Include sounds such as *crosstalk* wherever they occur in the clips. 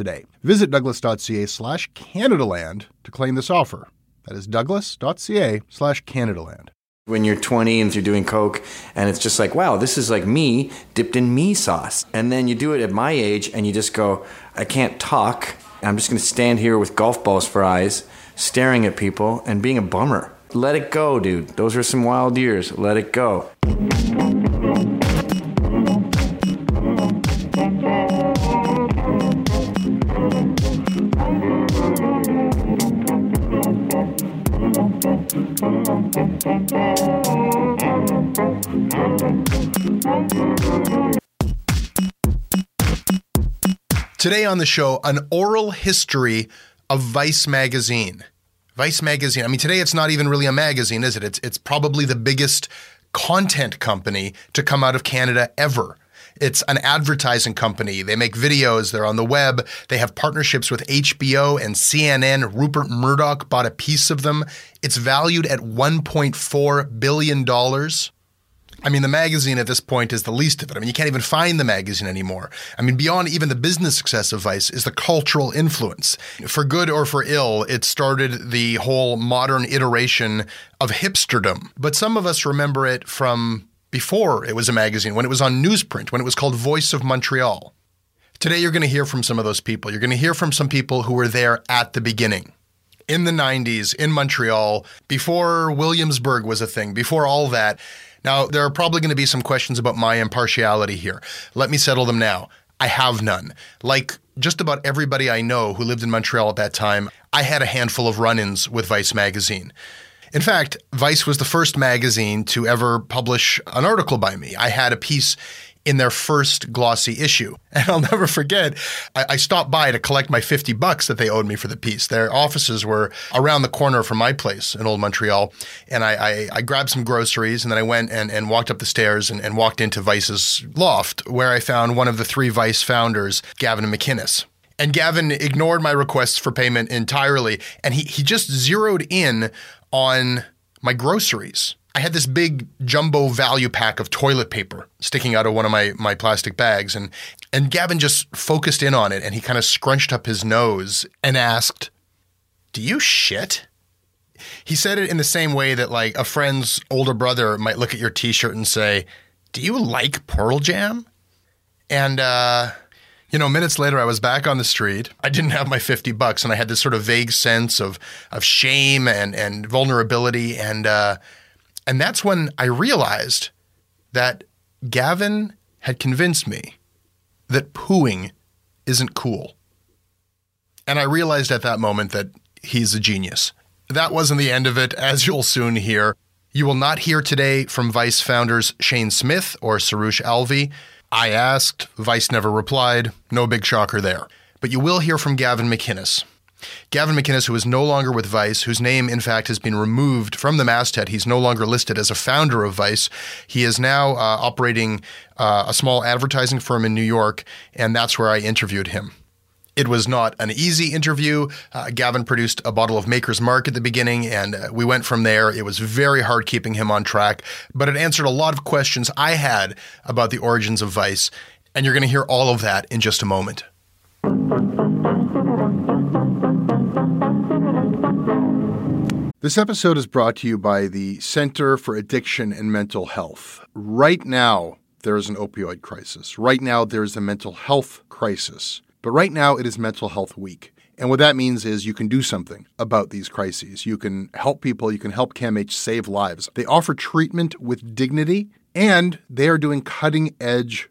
today. Visit douglas.ca slash Canadaland to claim this offer. That is douglas.ca slash Canadaland. When you're 20 and you're doing coke, and it's just like, wow, this is like me dipped in me sauce. And then you do it at my age, and you just go, I can't talk. I'm just going to stand here with golf balls for eyes, staring at people, and being a bummer. Let it go, dude. Those are some wild years. Let it go. Today on the show, an oral history of Vice magazine. Vice magazine. I mean, today it's not even really a magazine, is it? It's it's probably the biggest content company to come out of Canada ever. It's an advertising company. They make videos, they're on the web. They have partnerships with HBO and CNN. Rupert Murdoch bought a piece of them. It's valued at 1.4 billion dollars. I mean, the magazine at this point is the least of it. I mean, you can't even find the magazine anymore. I mean, beyond even the business success of Vice is the cultural influence. For good or for ill, it started the whole modern iteration of hipsterdom. But some of us remember it from before it was a magazine, when it was on newsprint, when it was called Voice of Montreal. Today, you're going to hear from some of those people. You're going to hear from some people who were there at the beginning in the 90s in Montreal, before Williamsburg was a thing, before all that. Now, there are probably going to be some questions about my impartiality here. Let me settle them now. I have none. Like just about everybody I know who lived in Montreal at that time, I had a handful of run ins with Vice magazine. In fact, Vice was the first magazine to ever publish an article by me. I had a piece in their first glossy issue. *laughs* And I'll never forget, I, I, stopped by to collect my 50 bucks that they owed me for the piece. Their offices were around the corner from my place in Old Montreal. And I, I, I grabbed some groceries and then I went and, and walked up the stairs and, and walked into Vice's loft, where I found one of the three Vice founders, Gavin McInnes. And Gavin ignored my requests for payment entirely. And he, he just zeroed in on my groceries. I had this big jumbo value pack of toilet paper sticking out of one of my, my plastic bags. And, and Gavin just focused in on it and he kind of scrunched up his nose and asked, Do you shit? He said it in the same way that, like, a friend's older brother might look at your t shirt and say, Do you like Pearl Jam? And, uh, you know, minutes later, I was back on the street. I didn't have my 50 bucks, and I had this sort of vague sense of, of shame and, and vulnerability. And, uh, and that's when I realized that Gavin had convinced me that pooing isn't cool. And I realized at that moment that he's a genius. That wasn't the end of it, *laughs* as you'll soon hear. You will not hear today from Vice founders Shane Smith or Suroosh Alvi. I asked, Vice never replied. No big shocker there. But you will hear from Gavin McInnes. Gavin McInnes, who is no longer with Vice, whose name, in fact, has been removed from the masthead. He's no longer listed as a founder of Vice. He is now uh, operating uh, a small advertising firm in New York, and that's where I interviewed him. It was not an easy interview. Uh, Gavin produced a bottle of Maker's Mark at the beginning, and uh, we went from there. It was very hard keeping him on track, but it answered a lot of questions I had about the origins of Vice, and you're going to hear all of that in just a moment. This episode is brought to you by the Center for Addiction and Mental Health. Right now, there is an opioid crisis. Right now, there is a mental health crisis. But right now, it is Mental Health Week. And what that means is you can do something about these crises. You can help people, you can help CAMH save lives. They offer treatment with dignity, and they are doing cutting edge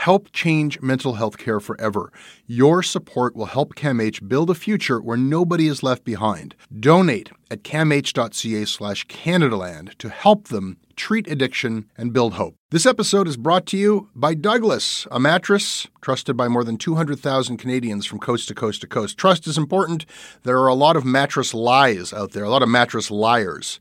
Help change mental health care forever. Your support will help CAMH build a future where nobody is left behind. Donate at camh.ca slash Canadaland to help them treat addiction and build hope. This episode is brought to you by Douglas, a mattress trusted by more than 200,000 Canadians from coast to coast to coast. Trust is important. There are a lot of mattress lies out there, a lot of mattress liars.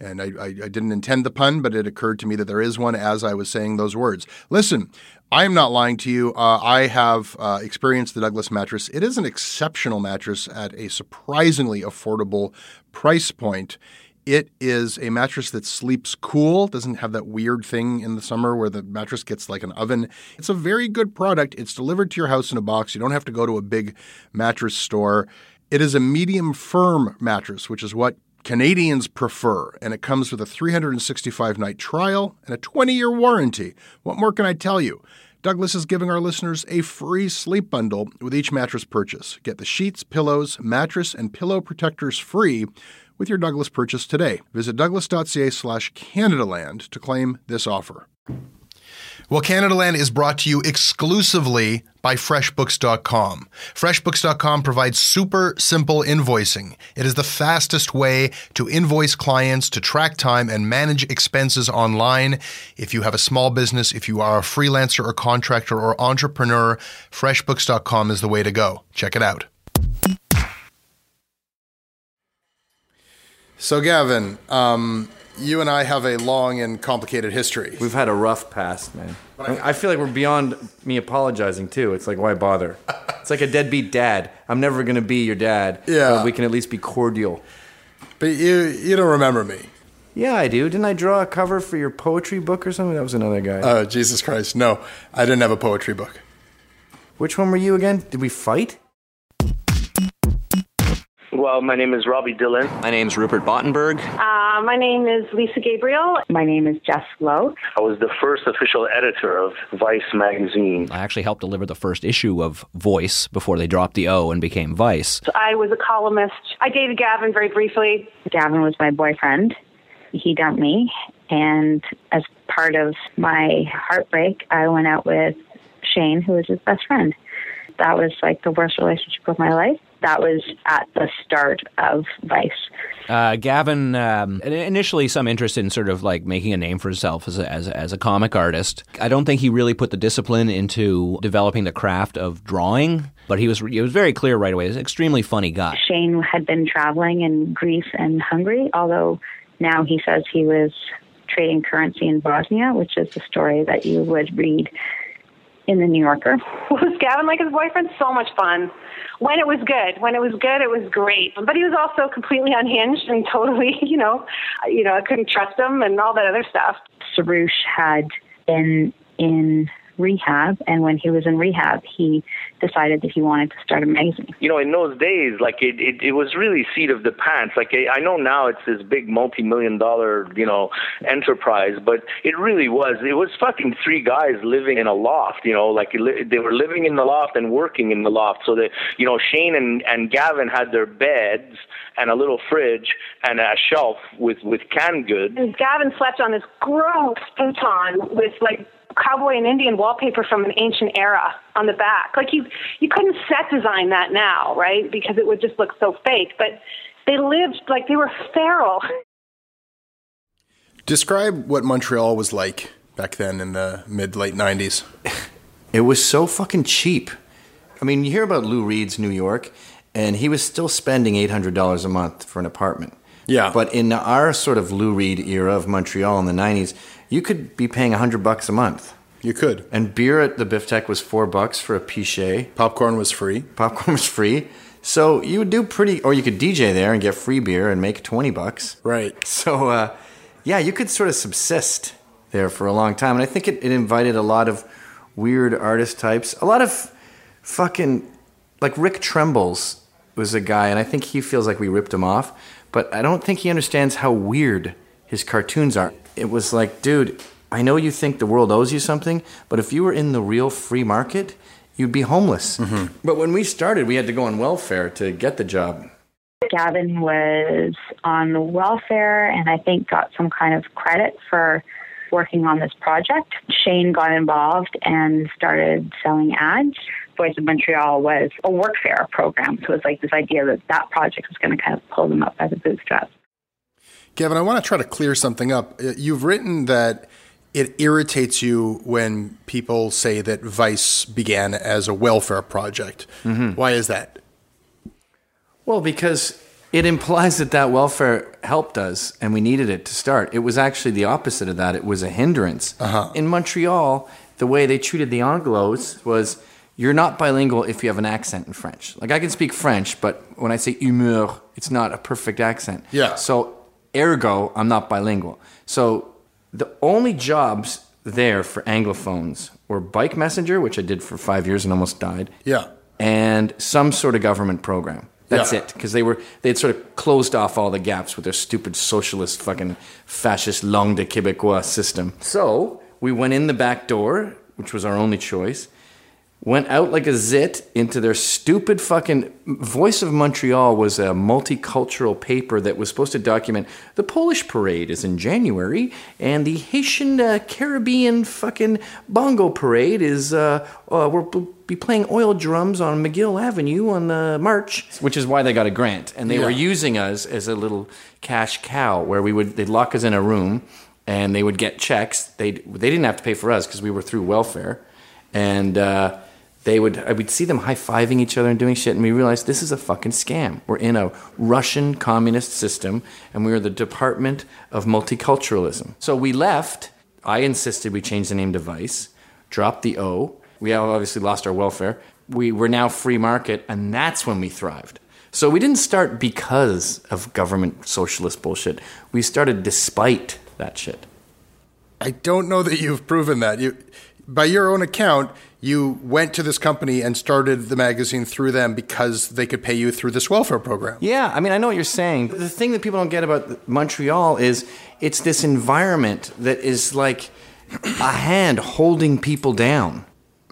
And I, I, I, didn't intend the pun, but it occurred to me that there is one as I was saying those words. Listen, I am not lying to you. Uh, I have uh, experienced the Douglas mattress. It is an exceptional mattress at a surprisingly affordable price point. It is a mattress that sleeps cool, doesn't have that weird thing in the summer where the mattress gets like an oven. It's a very good product. It's delivered to your house in a box. You don't have to go to a big mattress store. It is a medium firm mattress, which is what Canadians prefer, and it comes with a 365 night trial and a 20 year warranty. What more can I tell you? Douglas is giving our listeners a free sleep bundle with each mattress purchase. Get the sheets, pillows, mattress, and pillow protectors free with your Douglas purchase today. Visit douglas.ca slash Canadaland to claim this offer. Well, Canadaland is brought to you exclusively by FreshBooks.com. FreshBooks.com provides super simple invoicing. It is the fastest way to invoice clients, to track time, and manage expenses online. If you have a small business, if you are a freelancer or contractor or entrepreneur, FreshBooks.com is the way to go. Check it out. So, Gavin, um, you and I have a long and complicated history. We've had a rough past, man. I feel like we're beyond me apologizing too. It's like why bother? *laughs* It's like a deadbeat dad. I'm never gonna be your dad. Yeah. But we can at least be cordial. But you you don't remember me. Yeah, I do. Didn't I draw a cover for your poetry book or something? That was another guy. Oh, Jesus Christ. No, I didn't have a poetry book. Which one were you again? Did we fight? Well, my name is Robbie Dillon. My name is Rupert Bottenberg. Uh, my name is Lisa Gabriel. My name is Jess Lowe. I was the first official editor of Vice magazine. I actually helped deliver the first issue of Voice before they dropped the O and became Vice. So I was a columnist. I dated Gavin very briefly. Gavin was my boyfriend. He dumped me, and as part of my heartbreak, I went out with Shane, who was his best friend. That was like the worst relationship of my life that was at the start of Vice. Uh, Gavin, um, initially some interest in sort of like making a name for himself as a, as, a, as a comic artist. I don't think he really put the discipline into developing the craft of drawing, but he was he was very clear right away. He's an extremely funny guy. Shane had been traveling in Greece and Hungary, although now he says he was trading currency in Bosnia, which is the story that you would read in the New Yorker. *laughs* Was Gavin like his boyfriend? So much fun. When it was good, when it was good, it was great. But he was also completely unhinged and *laughs* totally, you know, you know, I couldn't trust him and all that other stuff. Suroosh had been in rehab. And when he was in rehab, he decided that he wanted to start a magazine. You know, in those days, like it, it, it was really seat of the pants. Like I know now it's this big multi-million dollar, you know, enterprise, but it really was. It was fucking three guys living in a loft. You know, like they were living in the loft and working in the loft. So that you know, Shane and and Gavin had their beds and a little fridge and a shelf with with canned goods. And Gavin slept on this gross futon with like cowboy and Indian wallpaper from an ancient era on the back. Like you you couldn't set design that now, right? Because it would just look so fake. But they lived like they were feral. *laughs* Describe what Montreal was like back then in the mid late nineties. It was so fucking cheap. I mean, you hear about Lou Reed's New York, and he was still spending eight hundred dollars a month for an apartment. Yeah. But in our sort of Lou Reed era of Montreal in the nineties, you could be paying a hundred bucks a month. You could. And beer at the Bifteck was four bucks for a pichet. Popcorn was free. Popcorn was free. So you would do pretty, or you could DJ there and get free beer and make twenty bucks. Right. So uh, yeah, you could sort of subsist there for a long time, and I think it, it invited a lot of weird artist types, a lot of fucking like Rick Trembles was a guy, and I think he feels like we ripped him off, but I don't think he understands how weird his cartoons are. It was like, dude, I know you think the world owes you something, but if you were in the real free market, you'd be homeless. Mm-hmm. But when we started, we had to go on welfare to get the job. Gavin was on welfare and I think got some kind of credit for working on this project. Shane got involved and started selling ads. Voice of Montreal was a workfare program. So it was like this idea that that project was going to kind of pull them up by the bootstraps. Kevin, I want to try to clear something up. Uh, You've written that it irritates you when people say that Vice began as a welfare project. Why is that? Well, because it implies that that welfare helped us and we needed it to start. It was actually the opposite of that. It was a hindrance. Uh-huh. In Montreal, the way they treated the Anglos was you're not bilingual if you have an accent in French. Like I can speak French, but when I say humeur, it's not a perfect accent. Yeah. So ergo, I'm not bilingual. So the only jobs there for Anglophones were bike messenger, which I did for five years and almost died Yeah. and some sort of government program. That's Yeah. it, because they were they had sort of closed off all the gaps with their stupid socialist, fucking fascist langue de Québécois system. So we went in the back door, which was our only choice. Went out like a zit into their stupid fucking Voice of Montreal was a multicultural paper that was supposed to document the Polish parade is in January and the Haitian uh, Caribbean fucking bongo parade is uh, uh we'll be playing oil drums on McGill Avenue on the March, which is why they got a grant and they Yeah. were using us as a little cash cow where we would they'd lock us in a room and they would get checks. They they didn't have to pay for us because we were through welfare, and uh, they would I would see them high fiving each other and doing shit, and we realized this is a fucking scam. We're in a Russian communist system, and we are the Department of Multiculturalism. So we left. I insisted we change the name to Vice, drop the O. We obviously lost our welfare. We were now free market, and that's when we thrived. So we didn't start because of government socialist bullshit. We started despite that shit. I don't know that you've proven that. You, by your own account, you went to this company and started the magazine through them because they could pay you through this welfare program. Yeah, I mean, I know what you're saying. The thing that people don't get about Montreal is it's this environment that is like a hand holding people down.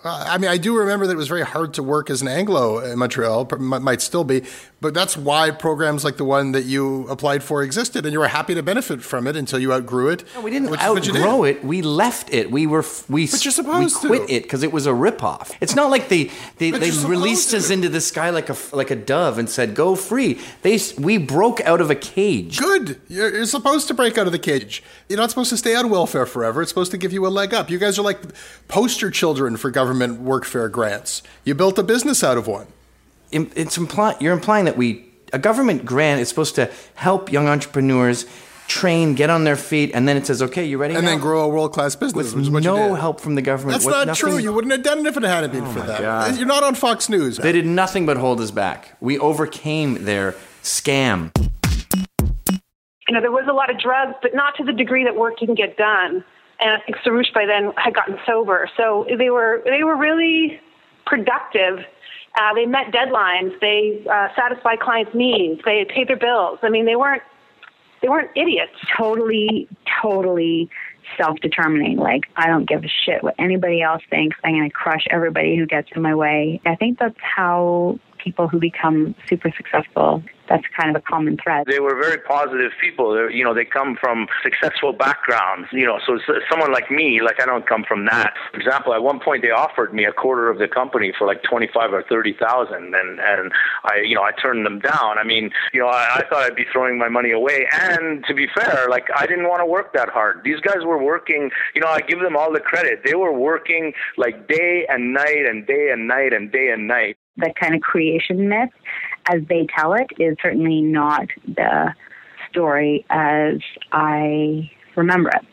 I mean, I do remember that it was very hard to work as an Anglo in Montreal, might still be. But that's why programs like the one that you applied for existed, and you were happy to benefit from it until you outgrew it. No, we didn't which is did. outgrow it. We left it. We were we But you're supposed we to. quit it because it was a ripoff. It's not like they they, they released us into the sky like a like a dove and said go free. They we broke out of a cage. Good. You're, you're supposed to break out of the cage. You're not supposed to stay on welfare forever. It's supposed to give you a leg up. You guys are like poster children for government workfare grants. You built a business out of one. it's implying you're implying that we a government grant is supposed to help young entrepreneurs train, get on their feet, and then it says, "Okay, you ready?" And now? then grow a world class business, with which is what you no help from the government. That's not nothing- true. You wouldn't have done it if it hadn't been oh for that. God. You're not on Fox News. They did nothing but hold us back. We overcame their scam. You know, there was a lot of drugs, but not to the degree that work didn't get done. and I think Suroosh by then had gotten sober. So they were they were really productive. Uh, they met deadlines. They uh, satisfied clients' needs. They paid their bills. I mean, they weren't they weren't idiots. Totally, totally self-determining. Like I don't give a shit what anybody else thinks. I'm going to crush everybody who gets in my way. I think that's how people who become super successful that's kind of a common thread. They were very positive people. They're, you know, they come from successful backgrounds. You know, so someone like me, like I don't come from that. For example, at one point they offered me a quarter of the company for like twenty-five or thirty thousand, and and I, you know, I turned them down. I mean, you know, I, I thought I'd be throwing my money away. And to be fair, like I didn't want to work that hard. These guys were working. You know, I give them all the credit. They were working like day and night and day and night and day and night. That kind of creation myth as they tell it is certainly not the story as I remember it.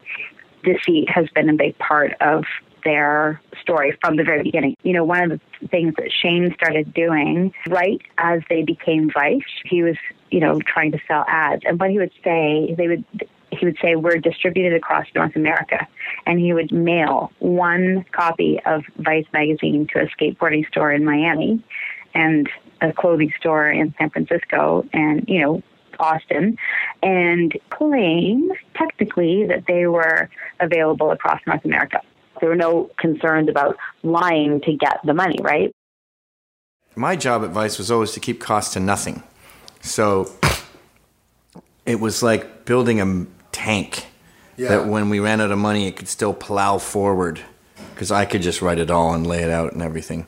Deceit has been a big part of their story from the very beginning. You know, one of the things that Shane started doing right as they became Vice, he was, you know, trying to sell ads. And what he would say, they would he would say we're distributed across North America, and he would mail one copy of Vice magazine to a skateboarding store in Miami, and a clothing store in San Francisco and, you know, Austin, and claim technically that they were available across North America. There were no concerns about lying to get the money, right? My job advice was always to keep costs to nothing. So it was like building a tank yeah. that when we ran out of money, it could still plow forward because I could just write it all and lay it out and everything.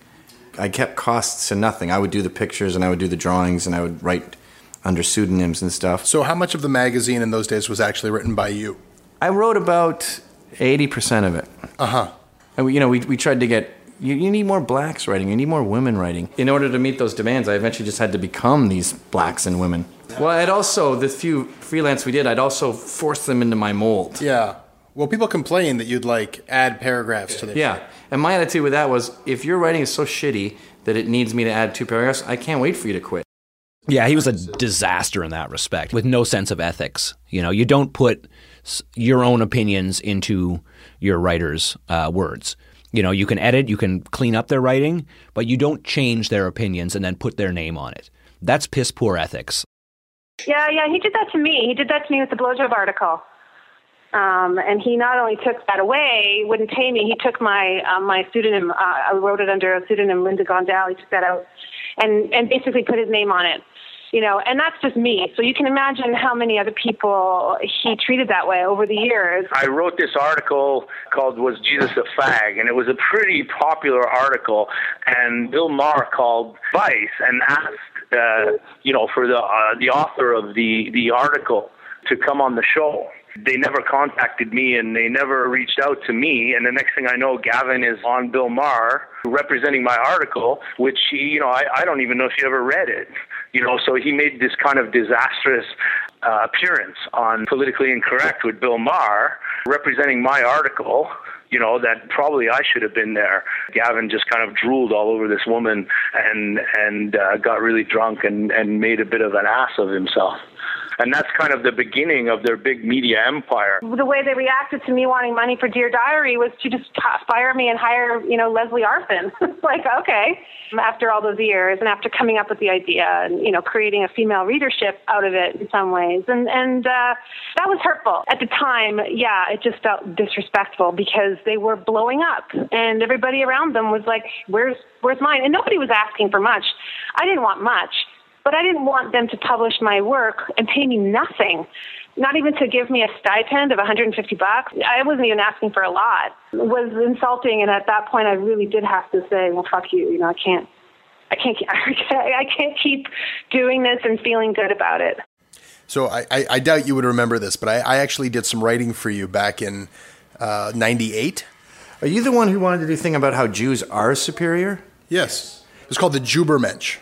I kept costs to nothing. I would do the pictures and I would do the drawings and I would write under pseudonyms and stuff. So, how much of the magazine in those days was actually written by you? I wrote about eighty percent of it. Uh huh. And you know, we we tried to get. You, you need more blacks writing. You need more women writing. In order to meet those demands, I eventually just had to become these blacks and women. Well, I'd also the few freelance we did, I'd also force them into my mold. Yeah. Well, people complain that you'd like add paragraphs to their. Yeah. Shit. And my attitude with that was if your writing is so shitty that it needs me to add two paragraphs, I can't wait for you to quit. Yeah, he was a disaster in that respect with no sense of ethics. You know, you don't put your own opinions into your writer's uh, words. You know, you can edit, you can clean up their writing, but you don't change their opinions and then put their name on it. That's piss poor ethics. Yeah, yeah, he did that to me. He did that to me with the blowjob article. Um, and he not only took that away, wouldn't pay me. He took my um, my pseudonym. Uh, I wrote it under a pseudonym, Linda Gondal. He took that out, and and basically put his name on it. You know, and that's just me. So you can imagine how many other people he treated that way over the years. I wrote this article called "Was Jesus a Fag?" and it was a pretty popular article. And Bill Maher called Vice and asked, uh, you know, for the uh, the author of the the article to come on the show they never contacted me and they never reached out to me. And the next thing I know, Gavin is on Bill Maher representing my article, which he, you know, I, I don't even know if he ever read it. You know, so he made this kind of disastrous uh, appearance on Politically Incorrect with Bill Maher representing my article you know that probably I should have been there. Gavin just kind of drooled all over this woman and and uh, got really drunk and and made a bit of an ass of himself and that's kind of the beginning of their big media empire. The way they reacted to me wanting money for Dear Diary was to just fire me and hire, you know, Lesley Arfin. *laughs* like, okay, after all those years, and after coming up with the idea, and you know, creating a female readership out of it in some ways, and and uh, that was hurtful at the time. Yeah, it just felt disrespectful because they were blowing up, and everybody around them was like, "Where's where's mine?" And nobody was asking for much. I didn't want much. But I didn't want them to publish my work and pay me nothing, not even to give me a stipend of 150 bucks. I wasn't even asking for a lot. It was insulting, and at that point, I really did have to say, "Well, fuck you." You know, I can't, *laughs* I can't, I can't keep doing this and feeling good about it. So I, I, I doubt you would remember this, but I, I, actually did some writing for you back in '98. Uh, are you the one who wanted to do a thing about how Jews are superior? Yes. It's called the Jubermensch.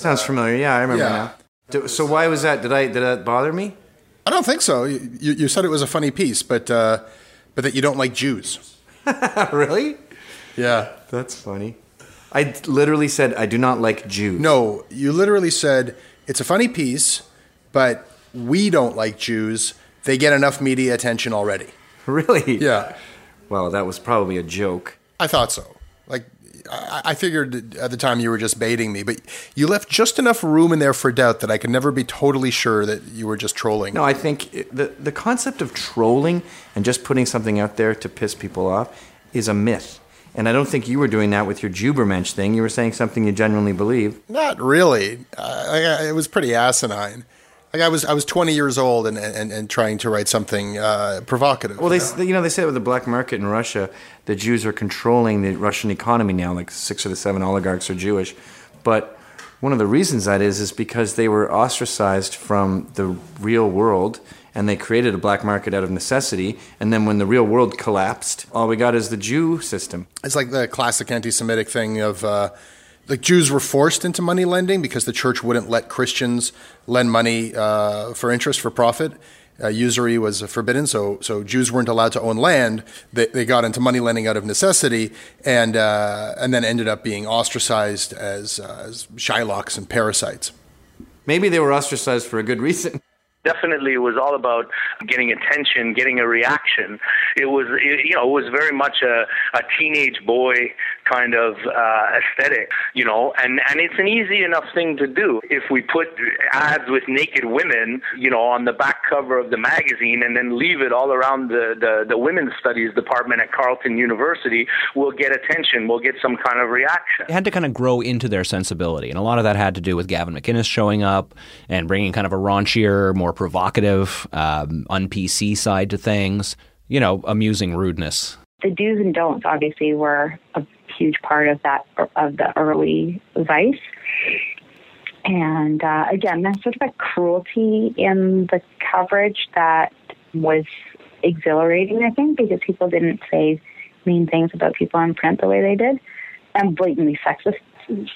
Sounds familiar. Yeah, I remember yeah. now. So why was that? Did I did that bother me? I don't think so. You, you said it was a funny piece, but uh, but that you don't like Jews. *laughs* really? Yeah, that's funny. I literally said I do not like Jews. No, you literally said it's a funny piece, but we don't like Jews. They get enough media attention already. *laughs* Really? Yeah. Well, that was probably a joke. I thought so. I, I figured at the time you were just baiting me, but you left just enough room in there for doubt that I could never be totally sure that you were just trolling. No, I think it- the the concept of trolling and just putting something out there to piss people off is a myth. And I don't think you were doing that with your Jubermensch thing. You were saying something you genuinely believe. Not really. Uh, I, it was pretty asinine. Like I was, I was 20 years old and, and, and trying to write something uh, provocative. Well, they, s- you know, they say with the black market in Russia, the Jews are controlling the Russian economy now. Like six of the seven oligarchs are Jewish, but one of the reasons that is is because they were ostracized from the real world, and they created a black market out of necessity. And then when the real world collapsed, all we got is the Jew system. It's like the classic anti-Semitic thing of uh, like Jews were forced into money lending because the church wouldn't let Christians lend money uh, for interest for profit. Uh, usury was forbidden, so so Jews weren't allowed to own land. They, they got into money lending out of necessity, and uh, and then ended up being ostracized as, uh, as Shylocks and parasites. Maybe they were ostracized for a good reason. *laughs* Definitely, it was all about getting attention, getting a reaction. It was, it, you know, it was very much a, a teenage boy kind of uh, aesthetic, you know, and and it's an easy enough thing to do. If we put ads with naked women, you know, on the back cover of the magazine, and then leave it all around the the, the women's studies department at Carleton University, we'll get attention. We'll get some kind of reaction. It had to kind of grow into their sensibility. And a lot of that had to do with Gavin McInnes showing up and bringing kind of a raunchier, more provocative, um, un PC side to things. You know, amusing rudeness. The do's and don'ts obviously were a huge part of that of the early Vice. And uh, again, there's sort of a cruelty in the coverage that was exhilarating, I think, because people didn't say mean things about people in print the way they did, and blatantly sexist.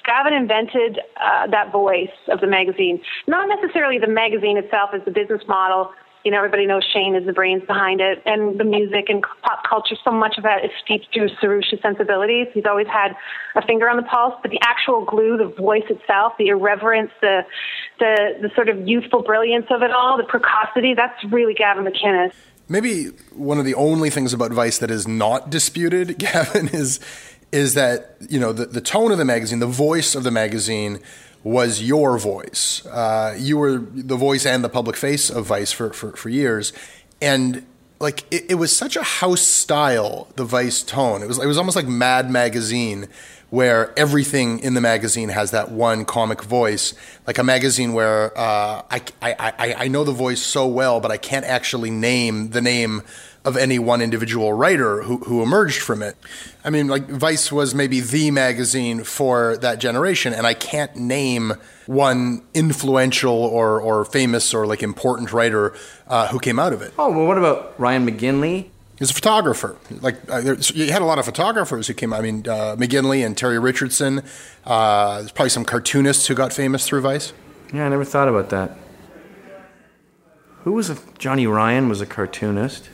Gavin invented uh, that voice of the magazine. Not necessarily the magazine itself as the business model. You know, everybody knows Shane is the brains behind it, and the music and pop culture. So much of that is steeped through Suroosh's sensibilities. He's always had a finger on the pulse, but the actual glue, the voice itself, the irreverence, the the the sort of youthful brilliance of it all, the precocity—that's really Gavin McInnes. Maybe one of the only things about Vice that is not disputed, *laughs* Gavin, is is that you know the, the tone of the magazine, the voice of the magazine was your voice. Uh, you were the voice and the public face of Vice for, for, for years. And like it, it was such a house style, the Vice tone. It was it was almost like Mad Magazine, where everything in the magazine has that one comic voice, like a magazine where uh, I, I, I, I know the voice so well, but I can't actually name the name of any one individual writer who, who emerged from it. I mean, like Vice was maybe the magazine for that generation, and I can't name one influential or, or famous or like important writer uh, who came out of it. Oh, well, what about Ryan McGinley? He's a photographer. Like uh, you had a lot of photographers who came. I mean, uh, McGinley and Terry Richardson. Uh, there's probably some cartoonists who got famous through Vice. Yeah, I never thought about that. Who was a Johnny Ryan was a cartoonist.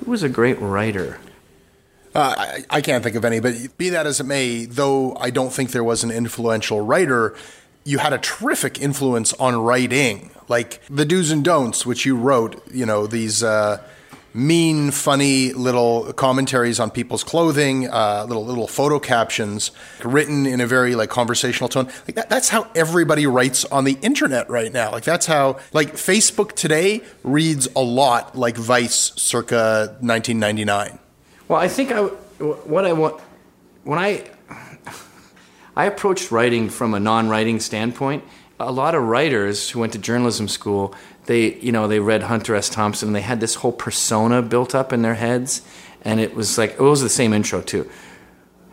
Who was a great writer? Uh, I, I can't think of any, but be that as it may, though I don't think there was an influential writer, you had a terrific influence on writing. Like the do's and don'ts, which you wrote, you know, these uh, mean, funny little commentaries on people's clothing, uh, little little photo captions written in a very like conversational tone. Like that, that's how everybody writes on the internet right now. Like that's how like Facebook today reads a lot like Vice circa 1999. Well, I think I what I want when I I approached writing from a non-writing standpoint. A lot of writers who went to journalism school, they you know they read Hunter S. Thompson and they had this whole persona built up in their heads, and it was like it was the same intro too.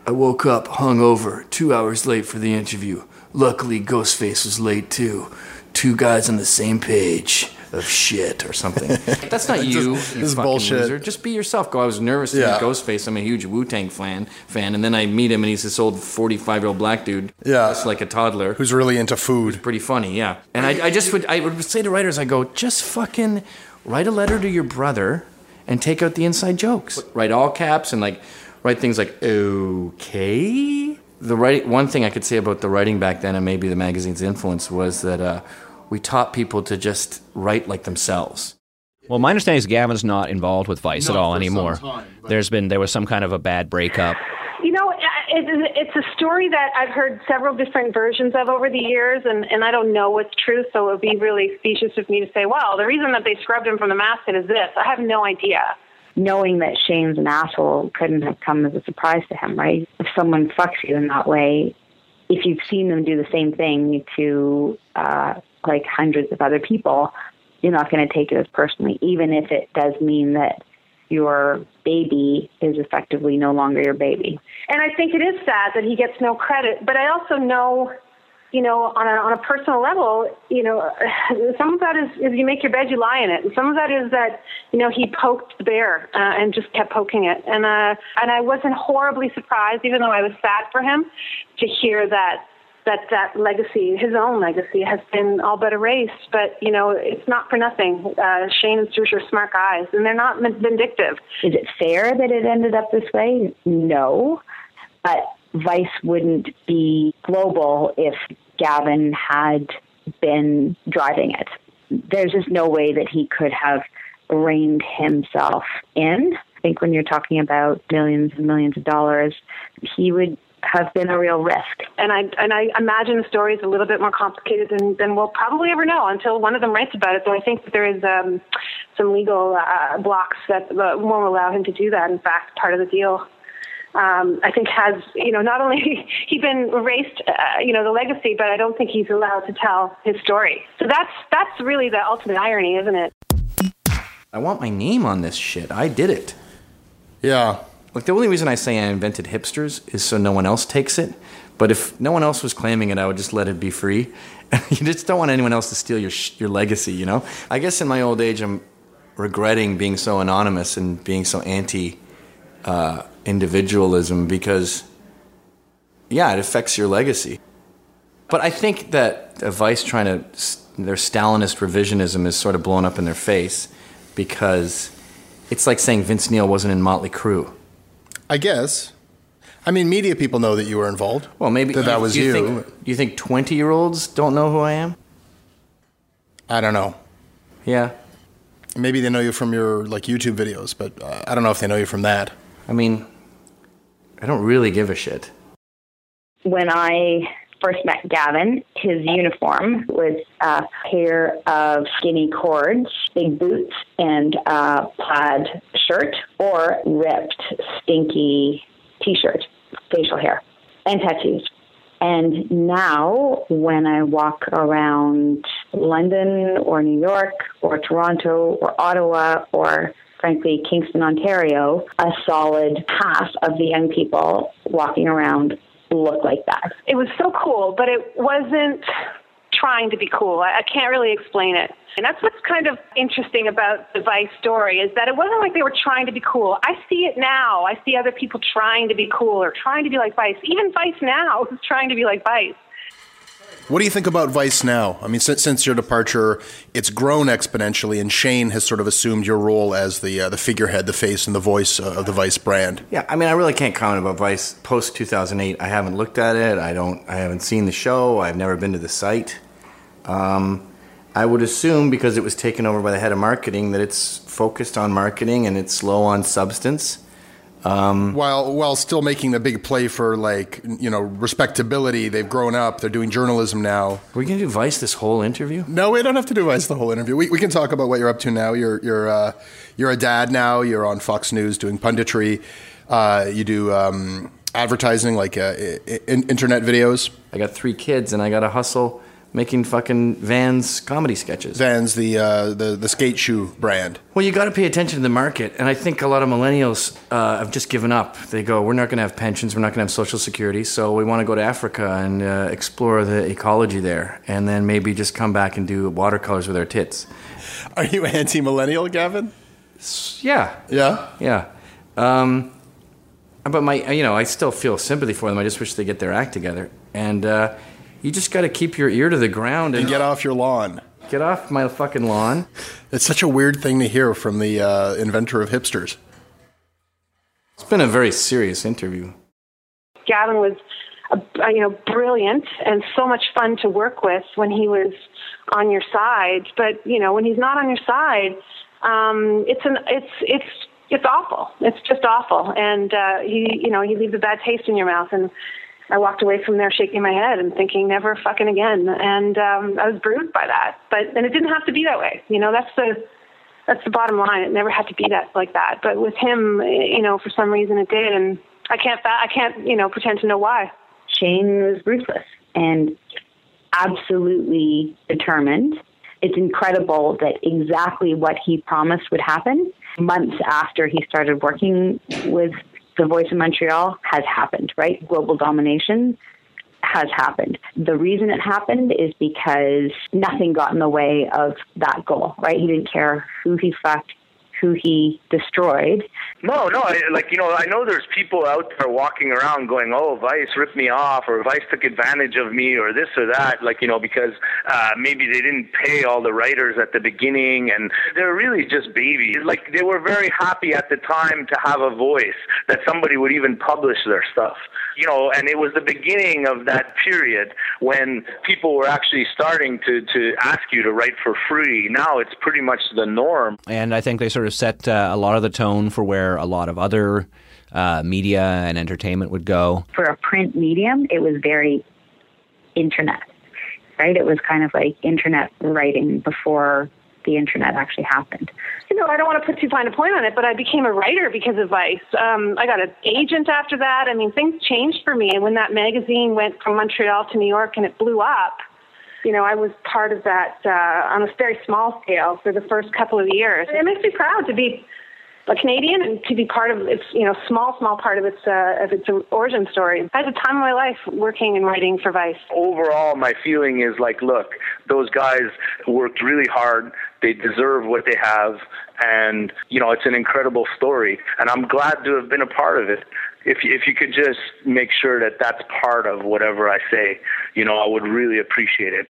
I woke up hungover, two hours late for the interview. Luckily, Ghostface was late too. Two guys on the same page of shit or something. *laughs* That's not you. This- you this is bullshit. loser. Just be yourself. Go. I was nervous to Yeah. meet Ghostface. I'm a huge Wu Tang fan, fan, and then I meet him, and he's this old 45 year old black dude, Yeah. just like a toddler. Who's really into food? pretty funny, yeah. And I, I just would, I would say to writers, I go, just fucking write a letter to your brother and take out the inside jokes. Write all caps and like write things like okay. The write, one thing I could say about the writing back then, and maybe the magazine's influence, was that uh, we taught people to just write like themselves. Well, my understanding is Gavin's not involved with Vice Not at all anymore. time, There's been there was some kind of a bad breakup. You know, it's a story that I've heard several different versions of over the years, and, and I don't know what's true, so it would be really specious of me to say, well, the reason that they scrubbed him from the masthead is this. I have no idea. knowing that Shane's an asshole couldn't have come as a surprise to him, right? If someone fucks you in that way, if you've seen them do the same thing to uh, like hundreds of other people, you're not going to take it as personally, even if it does mean that your baby is effectively no longer your baby. And I think it is sad that he gets no credit, but I also know, you know, on a, on a personal level, you know, *sighs* some of that is, is you make your bed, you lie in it. And some of that is that, you know, he poked the bear uh, and just kept poking it. And, uh, and I wasn't horribly surprised, even though I was sad for him, to hear that that that legacy, his own legacy, has been all but erased. But you know, it's not for nothing. Uh, Shane and Suroosh are smart guys, and they're not vindictive. Is it fair that it ended up this way? No. But Vice wouldn't be global if Gavin had been driving it. There's just no way that he could have reined himself in. I think when you're talking about millions and millions of dollars, he would have been a real risk. And I and I imagine the story is a little bit more complicated than, than we'll probably ever know until one of them writes about it. Though I think that there is um, some legal uh, blocks that uh, won't allow him to do that. In fact, part of the deal. Um, I think has you know not only *laughs* he been erased uh, you know the legacy, but I don't think he's allowed to tell his story. So that's that's really the ultimate irony, isn't it? I want my name on this shit. I did it. Yeah. Like the only reason I say I invented hipsters is so no one else takes it. But if no one else was claiming it, I would just let it be free. *laughs* you just don't want anyone else to steal your your legacy, you know. I guess in my old age, I'm regretting being so anonymous and being so anti uh, individualism because, yeah, it affects your legacy. But I think that Vice trying to their Stalinist revisionism is sort of blown up in their face because it's like saying Vince Neil wasn't in Motley Crue. I guess. I mean, media people know that you were involved. Well, maybe that, that was you. you. Think, you think twenty-year-olds don't know who I am? I don't know. Yeah. Maybe they know you from your like YouTube videos, but uh, I don't know if they know you from that. I mean, I don't really give a shit. When I first met Gavin, his uniform was a pair of skinny cords, big boots, and a plaid shirt, or ripped, stinky t-shirt, facial hair, and tattoos. And now, when I walk around London or New York or Toronto or Ottawa or frankly Kingston, Ontario, a solid half of the young people walking around look like that. It was so cool, but it wasn't trying to be cool. I, I can't really explain it. And that's what's kind of interesting about the Vice story is that it wasn't like they were trying to be cool. I see it now. I see other people trying to be cool or trying to be like Vice. Even Vice now *laughs* is trying to be like Vice. What do you think about Vice now? I mean, since, since your departure, it's grown exponentially, and Shane has sort of assumed your role as the uh, the figurehead, the face, and the voice uh, of the Vice brand. Yeah, I mean, I really can't comment about Vice post 2008. I haven't looked at it. I don't. I haven't seen the show. I've never been to the site. Um, I would assume because it was taken over by the head of marketing that it's focused on marketing and it's low on substance. Um, while while still making the big play for like you know respectability, they've grown up. They're doing journalism now. We're gonna do Vice this whole interview? No, we don't have to do Vice the whole interview. We, we can talk about what you're up to now. You're you're uh, you're a dad now. You're on Fox News doing punditry. Uh, you do um, advertising like uh, in, internet videos. I got three kids and I got to hustle making fucking Vans comedy sketches. Vans, the uh, the the skate shoe brand. Well, you got to pay attention to the market, and I think a lot of millennials uh, have just given up. They go, "We're not going to have pensions. We're not going to have social security, so we want to go to Africa and uh, explore the ecology there, and then maybe just come back and do watercolors with our tits." Are you anti-millennial, Gavin? Yeah, yeah, yeah. Um, but my, you know, I still feel sympathy for them. I just wish they get their act together, and uh, you just got to keep your ear to the ground and, and, get off your lawn. Get off my fucking lawn. It's such a weird thing to hear from the uh, inventor of hipsters. It's been a very serious interview. Gavin was, a, you know, brilliant and so much fun to work with when he was on your side. But you know, when he's not on your side, Um, it's an it's it's it's awful. It's just awful. And uh, he you know he leaves a bad taste in your mouth. And I walked away from there shaking my head and thinking never fucking again. And um, I was bruised by that. But and it didn't have to be that way. You know that's the that's the bottom line. It never had to be that like that. But with him, you know, for some reason it did, and I can't I can't you know pretend to know why. Shane was ruthless and absolutely determined. It's incredible that exactly what he promised would happen months after he started working with the Voice of Montreal has happened, right? Global domination has happened. The reason it happened is because nothing got in the way of that goal, right? He didn't care who he fucked, who he destroyed. No, no, I, like you know, I know there's people out there walking around going, "Oh, Vice ripped me off," or "Vice took advantage of me," or this or that. Like you know, because uh, maybe they didn't pay all the writers at the beginning, and they're really just babies. Like they were very happy at the time to have a voice that somebody would even publish their stuff. You know, and it was the beginning of that period when people were actually starting to to ask you to write for free. Now it's pretty much the norm. And I think they sort of set uh, a lot of the tone for where a lot of other uh, media and entertainment would go. For a print medium, it was very internet, right? It was kind of like internet writing before the internet actually happened. You know, I don't want to put too fine a point on it, but I became a writer because of Vice. Um, I got an agent after that. I mean, things changed for me. And when that magazine went from Montreal to New York and it blew up, you know, I was part of that uh, on a very small scale for the first couple of years. And It makes me proud to be a Canadian and to be part of its, you know, small, small part of its uh, of its origin story. I had a time of my life working and writing for Vice. Overall, my feeling is like, look, those guys worked really hard. They deserve what they have, and you know, it's an incredible story. And I'm glad to have been a part of it. If if you could just make sure that that's part of whatever I say, you know, I would really appreciate it.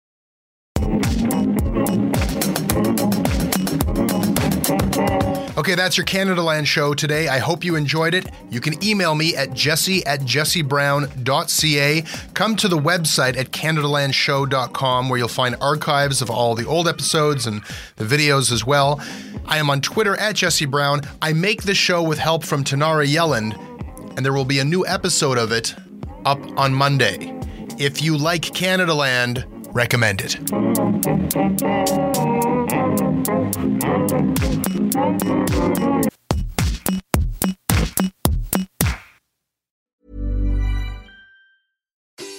Okay, that's your Canadaland show today. I hope you enjoyed it. You can email me at jesse at jessebrown.ca. Come to the website at canadalandshow.com where you'll find archives of all the old episodes and the videos as well. I am on Twitter at Jesse Brown. I make the show with help from Tanara Yelland, and there will be a new episode of it up on Monday. If you like Canadaland, recommend it.